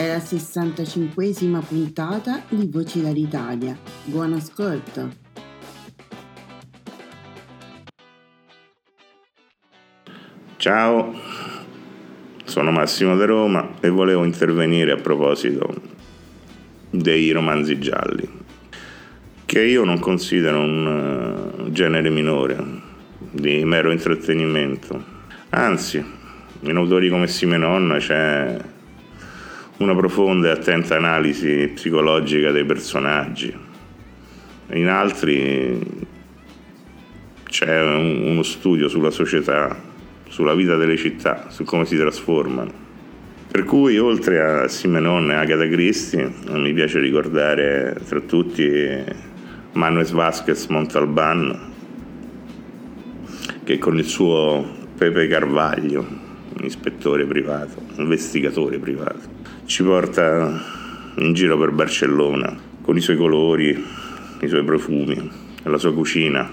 è la 65esima puntata di Voci dall'Italia. Buon ascolto! Ciao, sono Massimo da Roma e volevo intervenire a proposito dei romanzi gialli, che io non considero un uh, genere minore, di mero intrattenimento. Anzi, in autori come Simenon c'è una profonda e attenta analisi psicologica dei personaggi. In altri c'è uno studio sulla società, sulla vita delle città, su come si trasformano. Per cui oltre a Simenon e Agatha Christie mi piace ricordare tra tutti Manuel Vasquez Montalban che con il suo Pepe Carvaglio un ispettore privato, un investigatore privato. Ci porta in giro per Barcellona con i suoi colori, i suoi profumi, la sua cucina.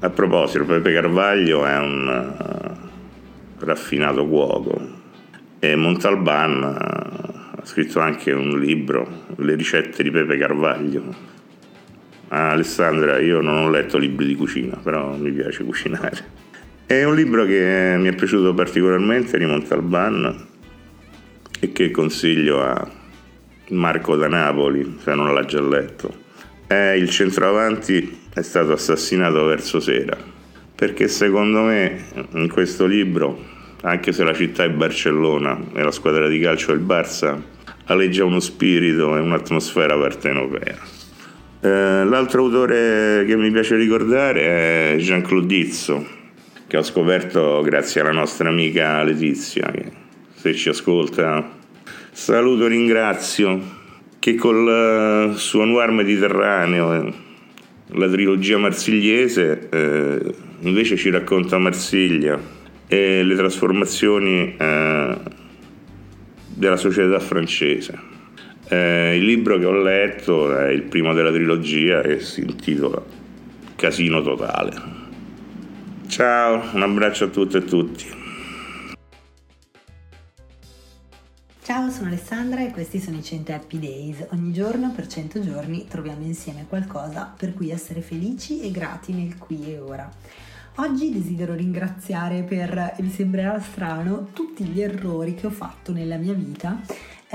A proposito, Pepe Carvaglio è un uh, raffinato cuoco e Montalban uh, ha scritto anche un libro, Le ricette di Pepe Carvaglio. Ah, Alessandra, io non ho letto libri di cucina, però mi piace cucinare. È un libro che mi è piaciuto particolarmente di Montalban e che consiglio a Marco da Napoli, se non l'ha già letto. È il centroavanti è stato assassinato verso sera, perché secondo me in questo libro, anche se la città è Barcellona e la squadra di calcio è il Barça, aleggia uno spirito e un'atmosfera partenopea. Eh, l'altro autore che mi piace ricordare è Jean-Claude Dizzo, che ho scoperto grazie alla nostra amica Letizia, che se ci ascolta saluto e ringrazio, che col suo Noir Mediterraneo, la trilogia marsigliese, eh, invece ci racconta Marsiglia e le trasformazioni eh, della società francese. Eh, il libro che ho letto è il primo della trilogia e si intitola Casino Totale. Ciao, un abbraccio a tutte e tutti. Ciao, sono Alessandra e questi sono i 100 Happy Days. Ogni giorno per 100 giorni troviamo insieme qualcosa per cui essere felici e grati nel qui e ora. Oggi desidero ringraziare per, e mi sembrerà strano, tutti gli errori che ho fatto nella mia vita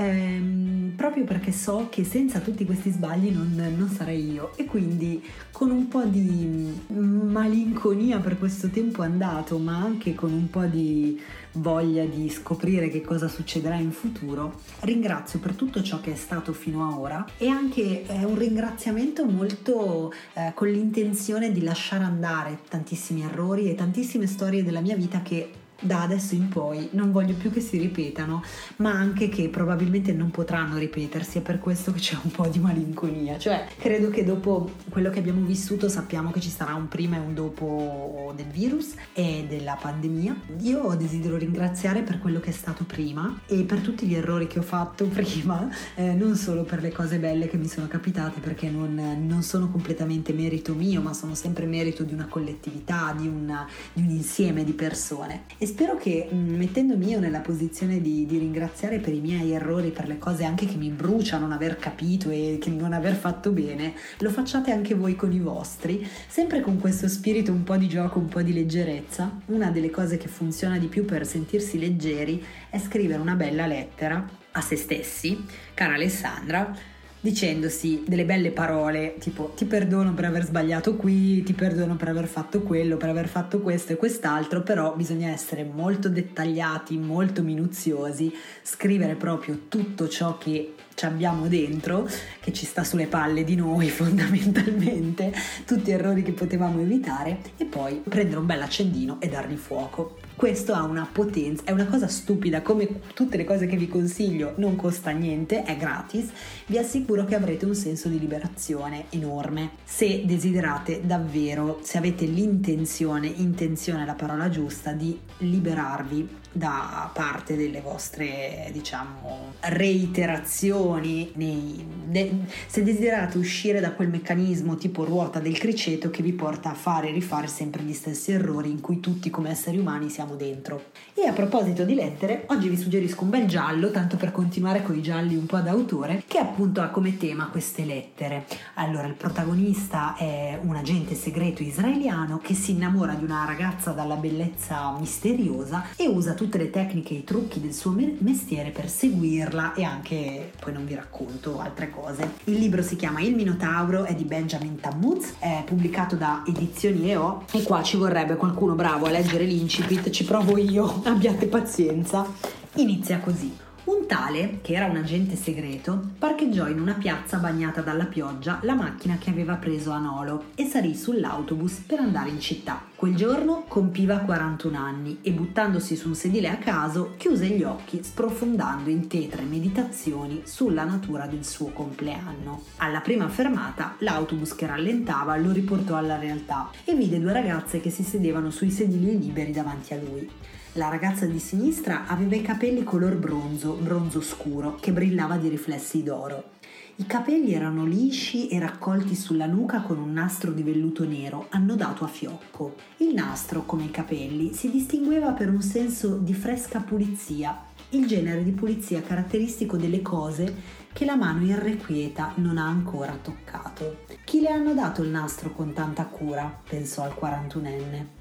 ehm, proprio perché so che senza tutti questi sbagli non, non, sarei io. E quindi con un po' di malinconia per questo tempo andato ma anche con un po' di voglia di scoprire che cosa succederà in futuro ringrazio per tutto ciò che è stato fino ad ora e anche è un ringraziamento molto eh, con l'intenzione di lasciare andare tantissimi errori e tantissime storie della mia vita che da adesso in poi non voglio più che si ripetano, ma anche che probabilmente non potranno ripetersi, è per questo che c'è un po' di malinconia, cioè credo che dopo quello che abbiamo vissuto sappiamo che ci sarà un prima e un dopo del virus e della pandemia. Io desidero ringraziare per quello che è stato prima e per tutti gli errori che ho fatto prima, eh, non solo per le cose belle che mi sono capitate, perché non, non sono completamente merito mio, ma sono sempre merito di una collettività, di, una, di un insieme di persone. E spero che mm, mettendomi io nella posizione di, di, ringraziare per i miei errori, per le cose anche che mi brucia non aver capito e che non aver fatto bene, lo facciate anche voi con i vostri, sempre con questo spirito un po' di gioco, un po' di leggerezza. Una delle cose che funziona di più per sentirsi leggeri è scrivere una bella lettera a se stessi, cara Alessandra, dicendosi delle belle parole tipo ti perdono per aver sbagliato qui, ti perdono per aver fatto quello, per aver fatto questo e quest'altro, però bisogna essere molto dettagliati, molto minuziosi, scrivere proprio tutto ciò che ci abbiamo dentro, che ci sta sulle palle di noi fondamentalmente, tutti errori che potevamo evitare e poi prendere un bel accendino e dargli fuoco. Questo ha una potenza, è una cosa stupida, come tutte le cose che vi consiglio, non costa niente, è gratis, vi assicuro che avrete un senso di liberazione enorme. Se desiderate davvero, se avete l'intenzione, intenzione è la parola giusta, di liberarvi da parte delle vostre diciamo reiterazioni nei, de, se desiderate uscire da quel meccanismo tipo ruota del criceto che vi porta a fare e rifare sempre gli stessi errori in cui tutti come esseri umani siamo dentro. E a proposito di lettere oggi vi suggerisco un bel giallo tanto per continuare con i gialli un po' ad autore che appunto ha come tema queste lettere. Allora il protagonista è un agente segreto israeliano che si innamora di una ragazza dalla bellezza misteriosa e usa tutte le tecniche e i trucchi del suo mestiere per seguirla e anche, poi non vi racconto altre cose. Il libro si chiama Il Minotauro, è di Benjamin Tammuz, è pubblicato da Edizioni EO e qua ci vorrebbe qualcuno bravo a leggere l'incipit, ci provo io, abbiate pazienza. Inizia così. Un tale, che era un agente segreto, parcheggiò in una piazza bagnata dalla pioggia la macchina che aveva preso a Nolo e salì sull'autobus per andare in città. Quel giorno compiva 41 anni e buttandosi su un sedile a caso chiuse gli occhi sprofondando in tetre meditazioni sulla natura del suo compleanno. Alla prima fermata l'autobus che rallentava lo riportò alla realtà e vide due ragazze che si sedevano sui sedili liberi davanti a lui. La ragazza di sinistra aveva i capelli color bronzo, bronzo scuro, che brillava di riflessi d'oro. I capelli erano lisci e raccolti sulla nuca con un nastro di velluto nero annodato a fiocco. Il nastro, come i capelli, si distingueva per un senso di fresca pulizia, il genere di pulizia caratteristico delle cose che la mano irrequieta non ha ancora toccato. Chi le hanno dato il nastro con tanta cura? pensò al 41enne.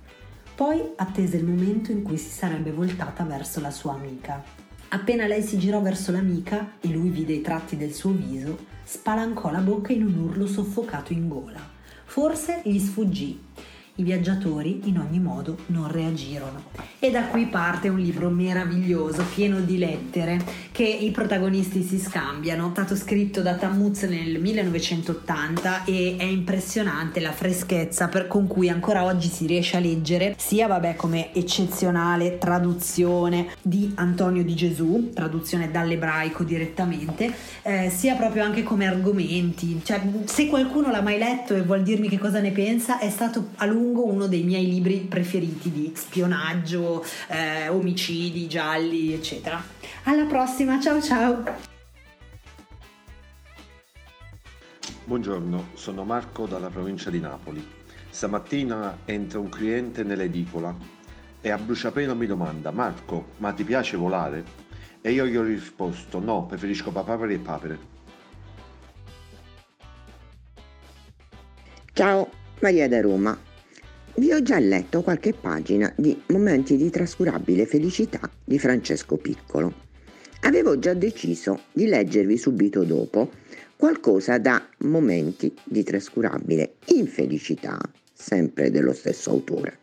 Poi attese il momento in cui si sarebbe voltata verso la sua amica. Appena lei si girò verso l'amica e lui vide i tratti del suo viso, spalancò la bocca in un urlo soffocato in gola. Forse gli sfuggì i viaggiatori in ogni modo non reagirono. E da qui parte un libro meraviglioso, pieno di lettere, che i protagonisti si scambiano. È stato scritto da Tammuz nel 1980 e è impressionante la freschezza per, con cui ancora oggi si riesce a leggere, sia vabbè come eccezionale traduzione di Antonio di Gesù, traduzione dall'ebraico direttamente, eh, sia proprio anche come argomenti. Cioè, se qualcuno l'ha mai letto e vuol dirmi che cosa ne pensa, è stato a lungo lungo uno dei miei libri preferiti di spionaggio, eh, omicidi, gialli, eccetera. Alla prossima, ciao ciao! Buongiorno, sono Marco dalla provincia di Napoli. Stamattina entra un cliente nell'edicola e a bruciapelo mi domanda Marco, ma ti piace volare? E io gli ho risposto no, preferisco papaveri e papere. Ciao, Maria da Roma. Vi ho già letto qualche pagina di Momenti di trascurabile felicità di Francesco Piccolo. Avevo già deciso di leggervi subito dopo qualcosa da Momenti di trascurabile infelicità, sempre dello stesso autore.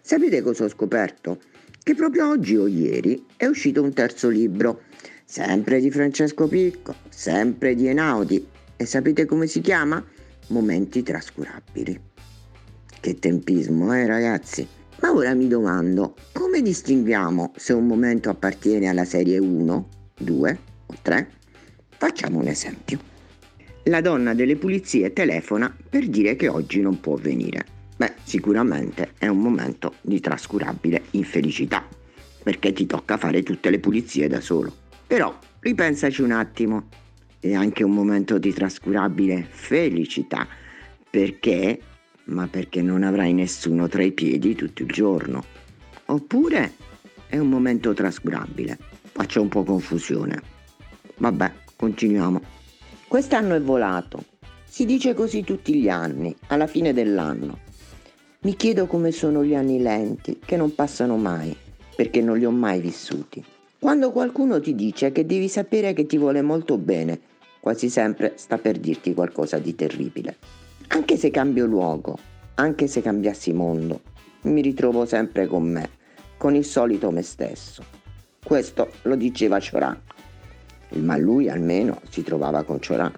Sapete cosa ho scoperto? Che proprio oggi o ieri è uscito un terzo libro, sempre di Francesco Piccolo, sempre di Enaudi. E sapete come si chiama? Momenti trascurabili. Che tempismo, eh ragazzi? Ma ora mi domando, come distinguiamo se un momento appartiene alla serie 1, 2 o 3? Facciamo un esempio. La donna delle pulizie telefona per dire che oggi non può venire. Beh, sicuramente è un momento di trascurabile infelicità, perché ti tocca fare tutte le pulizie da solo. Però ripensaci un attimo, è anche un momento di trascurabile felicità, perché ma perché non avrai nessuno tra i piedi tutto il giorno. oppure è un momento trascurabile. Faccio un po' confusione. Vabbè, continuiamo. Quest'anno è volato. Si dice così tutti gli anni, alla fine dell'anno. Mi chiedo come sono gli anni lenti, che non passano mai, perché non li ho mai vissuti. Quando qualcuno ti dice che devi sapere che ti vuole molto bene, quasi sempre sta per dirti qualcosa di terribile. Anche se cambio luogo, anche se cambiassi mondo, mi ritrovo sempre con me, con il solito me stesso. Questo lo diceva Cioran, ma lui almeno si trovava con Cioran.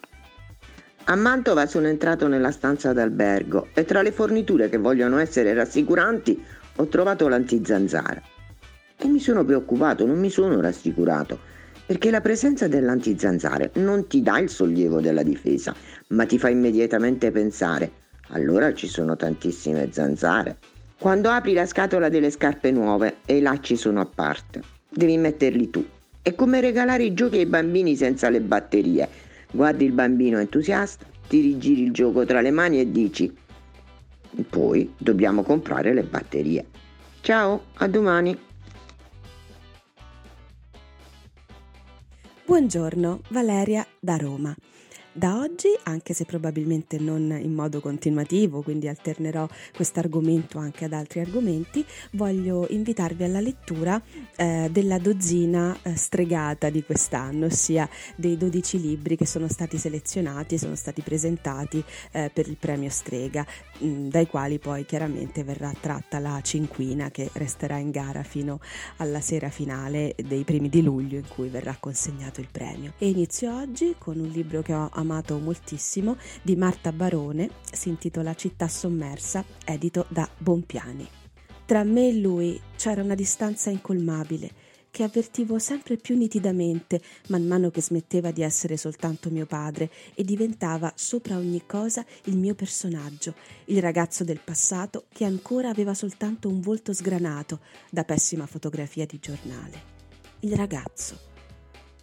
A Mantova sono entrato nella stanza d'albergo e tra le forniture che vogliono essere rassicuranti ho trovato l'antizanzara. E mi sono preoccupato, non mi sono rassicurato, perché la presenza dell'antizanzare non ti dà il sollievo della difesa, ma ti fa immediatamente pensare allora ci sono tantissime zanzare. Quando apri la scatola delle scarpe nuove e i lacci sono a parte, devi metterli tu. È come regalare i giochi ai bambini senza le batterie. Guardi il bambino entusiasta, ti rigiri il gioco tra le mani e dici poi dobbiamo comprare le batterie. Ciao, a domani. Buongiorno, Valeria da Roma. Da oggi, anche se probabilmente non in modo continuativo, quindi alternerò questo argomento anche ad altri argomenti, voglio invitarvi alla lettura eh, della dozzina eh, stregata di quest'anno, ossia dei 12 libri che sono stati selezionati e sono stati presentati eh, per il premio Strega, mh, mm, dai quali poi chiaramente verrà tratta la cinquina che resterà in gara fino alla sera finale dei primi di luglio in cui verrà consegnato il premio. E inizio oggi con un libro che ho amato moltissimo di Marta Barone, si intitola Città sommersa, edito da Bompiani. Tra me e lui c'era una distanza incolmabile che avvertivo sempre più nitidamente man mano che smetteva di essere soltanto mio padre e diventava sopra ogni cosa il mio personaggio, il ragazzo del passato che ancora aveva soltanto un volto sgranato da pessima fotografia di giornale. Il ragazzo.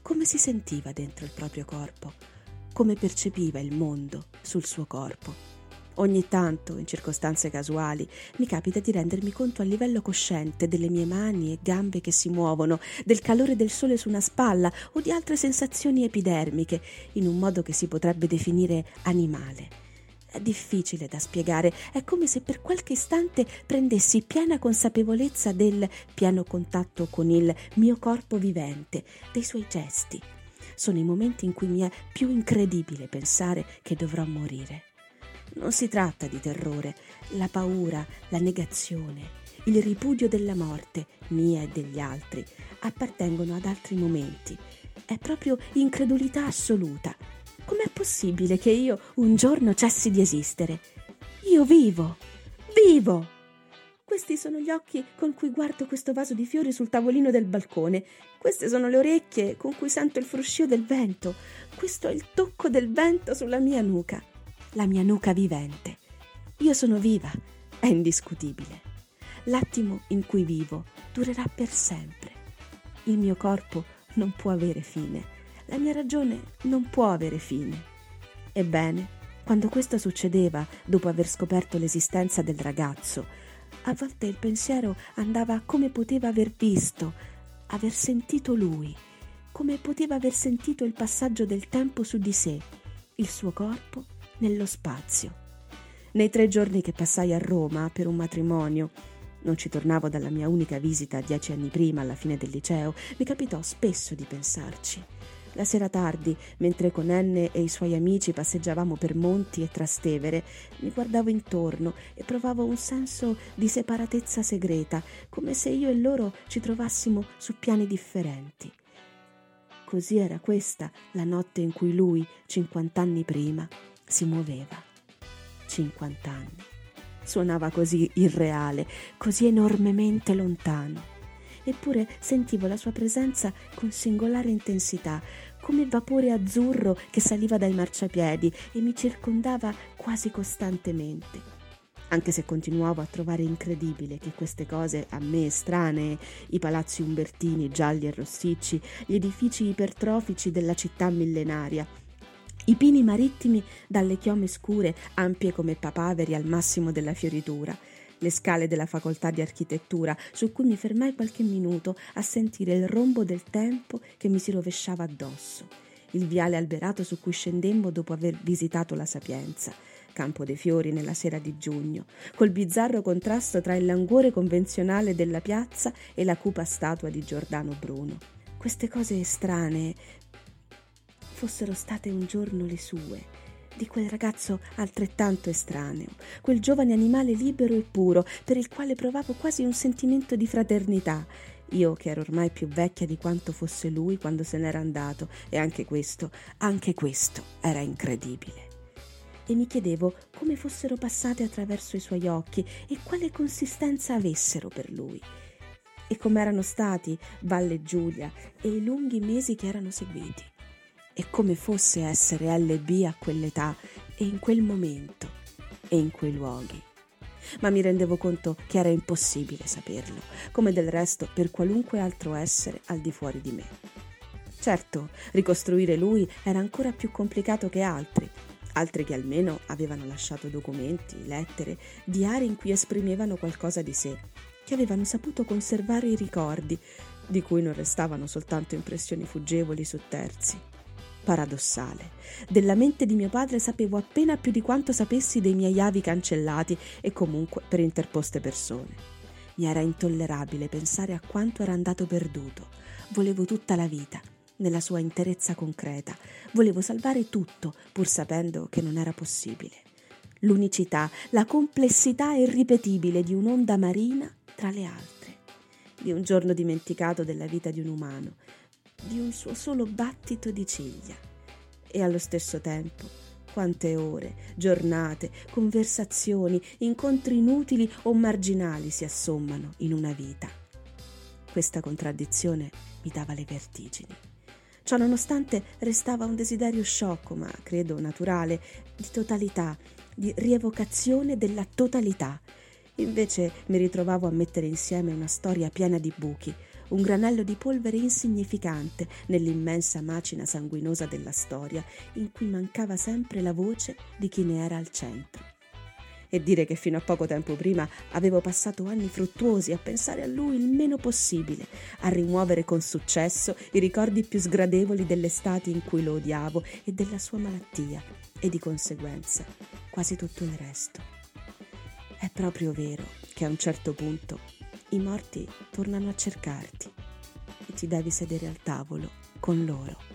Come si sentiva dentro il proprio corpo? Come percepiva il mondo sul suo corpo. Ogni tanto, in circostanze casuali, mi capita di rendermi conto a livello cosciente delle mie mani e gambe che si muovono, del calore del sole su una spalla o di altre sensazioni epidermiche, in un modo che si potrebbe definire animale. È difficile da spiegare, è come se per qualche istante prendessi piena consapevolezza del pieno contatto con il mio corpo vivente, dei suoi gesti, sono i momenti in cui mi è più incredibile pensare che dovrò morire. Non si tratta di terrore, la paura, la negazione, il ripudio della morte, mia e degli altri, appartengono ad altri momenti. È proprio incredulità assoluta. Com'è possibile che io un giorno cessi di esistere? Io vivo, vivo! Questi sono gli occhi con cui guardo questo vaso di fiori sul tavolino del balcone. Queste sono le orecchie con cui sento il fruscio del vento. Questo è il tocco del vento sulla mia nuca. La mia nuca vivente. Io sono viva, è indiscutibile. L'attimo in cui vivo durerà per sempre. Il mio corpo non può avere fine. La mia ragione non può avere fine. Ebbene, quando questo succedeva, dopo aver scoperto l'esistenza del ragazzo, a volte il pensiero andava come poteva aver visto, aver sentito lui, come poteva aver sentito il passaggio del tempo su di sé, il suo corpo nello spazio. Nei tre giorni che passai a Roma per un matrimonio, non ci tornavo dalla mia unica visita dieci anni prima, alla fine del liceo, mi capitò spesso di pensarci. La sera tardi, mentre con Enne e i suoi amici passeggiavamo per monti e Trastevere, mi guardavo intorno e provavo un senso di separatezza segreta, come se io e loro ci trovassimo su piani differenti. Così era questa la notte in cui lui, cinquant'anni prima, si muoveva. Cinquant'anni. Suonava così irreale, così enormemente lontano eppure sentivo la sua presenza con singolare intensità, come vapore azzurro che saliva dai marciapiedi e mi circondava quasi costantemente. Anche se continuavo a trovare incredibile che queste cose a me estranee, i palazzi umbertini gialli e rossicci, gli edifici ipertrofici della città millenaria, i pini marittimi dalle chiome scure, ampie come papaveri al massimo della fioritura, le scale della facoltà di architettura, su cui mi fermai qualche minuto a sentire il rombo del tempo che mi si rovesciava addosso, il viale alberato su cui scendemmo dopo aver visitato la Sapienza, Campo dei Fiori nella sera di giugno, col bizzarro contrasto tra il languore convenzionale della piazza e la cupa statua di Giordano Bruno. Queste cose estranee fossero state un giorno le sue, di quel ragazzo altrettanto estraneo, quel giovane animale libero e puro, per il quale provavo quasi un sentimento di fraternità, io che ero ormai più vecchia di quanto fosse lui quando se n'era andato, e anche questo, anche questo era incredibile. E mi chiedevo come fossero passate attraverso i suoi occhi e quale consistenza avessero per lui. E com'erano stati Valle Giulia e i lunghi mesi che erano seguiti e come fosse essere LB a quell'età e in quel momento e in quei luoghi. Ma mi rendevo conto che era impossibile saperlo, come del resto per qualunque altro essere al di fuori di me. Certo, ricostruire lui era ancora più complicato che altri, altri che almeno avevano lasciato documenti, lettere, diari in cui esprimevano qualcosa di sé, che avevano saputo conservare i ricordi, di cui non restavano soltanto impressioni fuggevoli su terzi paradossale. Della mente di mio padre sapevo appena più di quanto sapessi dei miei avi cancellati e comunque per interposte persone. Mi era intollerabile pensare a quanto era andato perduto. Volevo tutta la vita, nella sua interezza concreta. Volevo salvare tutto, pur sapendo che non era possibile. L'unicità, la complessità irripetibile di un'onda marina tra le altre, di un giorno dimenticato della vita di un umano, di un suo solo battito di ciglia. E allo stesso tempo, quante ore, giornate, conversazioni, incontri inutili o marginali si assommano in una vita. Questa contraddizione mi dava le vertigini. Ciò nonostante restava un desiderio sciocco, ma credo naturale, di totalità, di rievocazione della totalità. Invece mi ritrovavo a mettere insieme una storia piena di buchi, un granello di polvere insignificante nell'immensa macina sanguinosa della storia in cui mancava sempre la voce di chi ne era al centro. E dire che fino a poco tempo prima avevo passato anni fruttuosi a pensare a lui il meno possibile, a rimuovere con successo i ricordi più sgradevoli delle estati in cui lo odiavo e della sua malattia, e di conseguenza quasi tutto il resto. È proprio vero che a un certo punto i morti tornano a cercarti e ti devi sedere al tavolo con loro.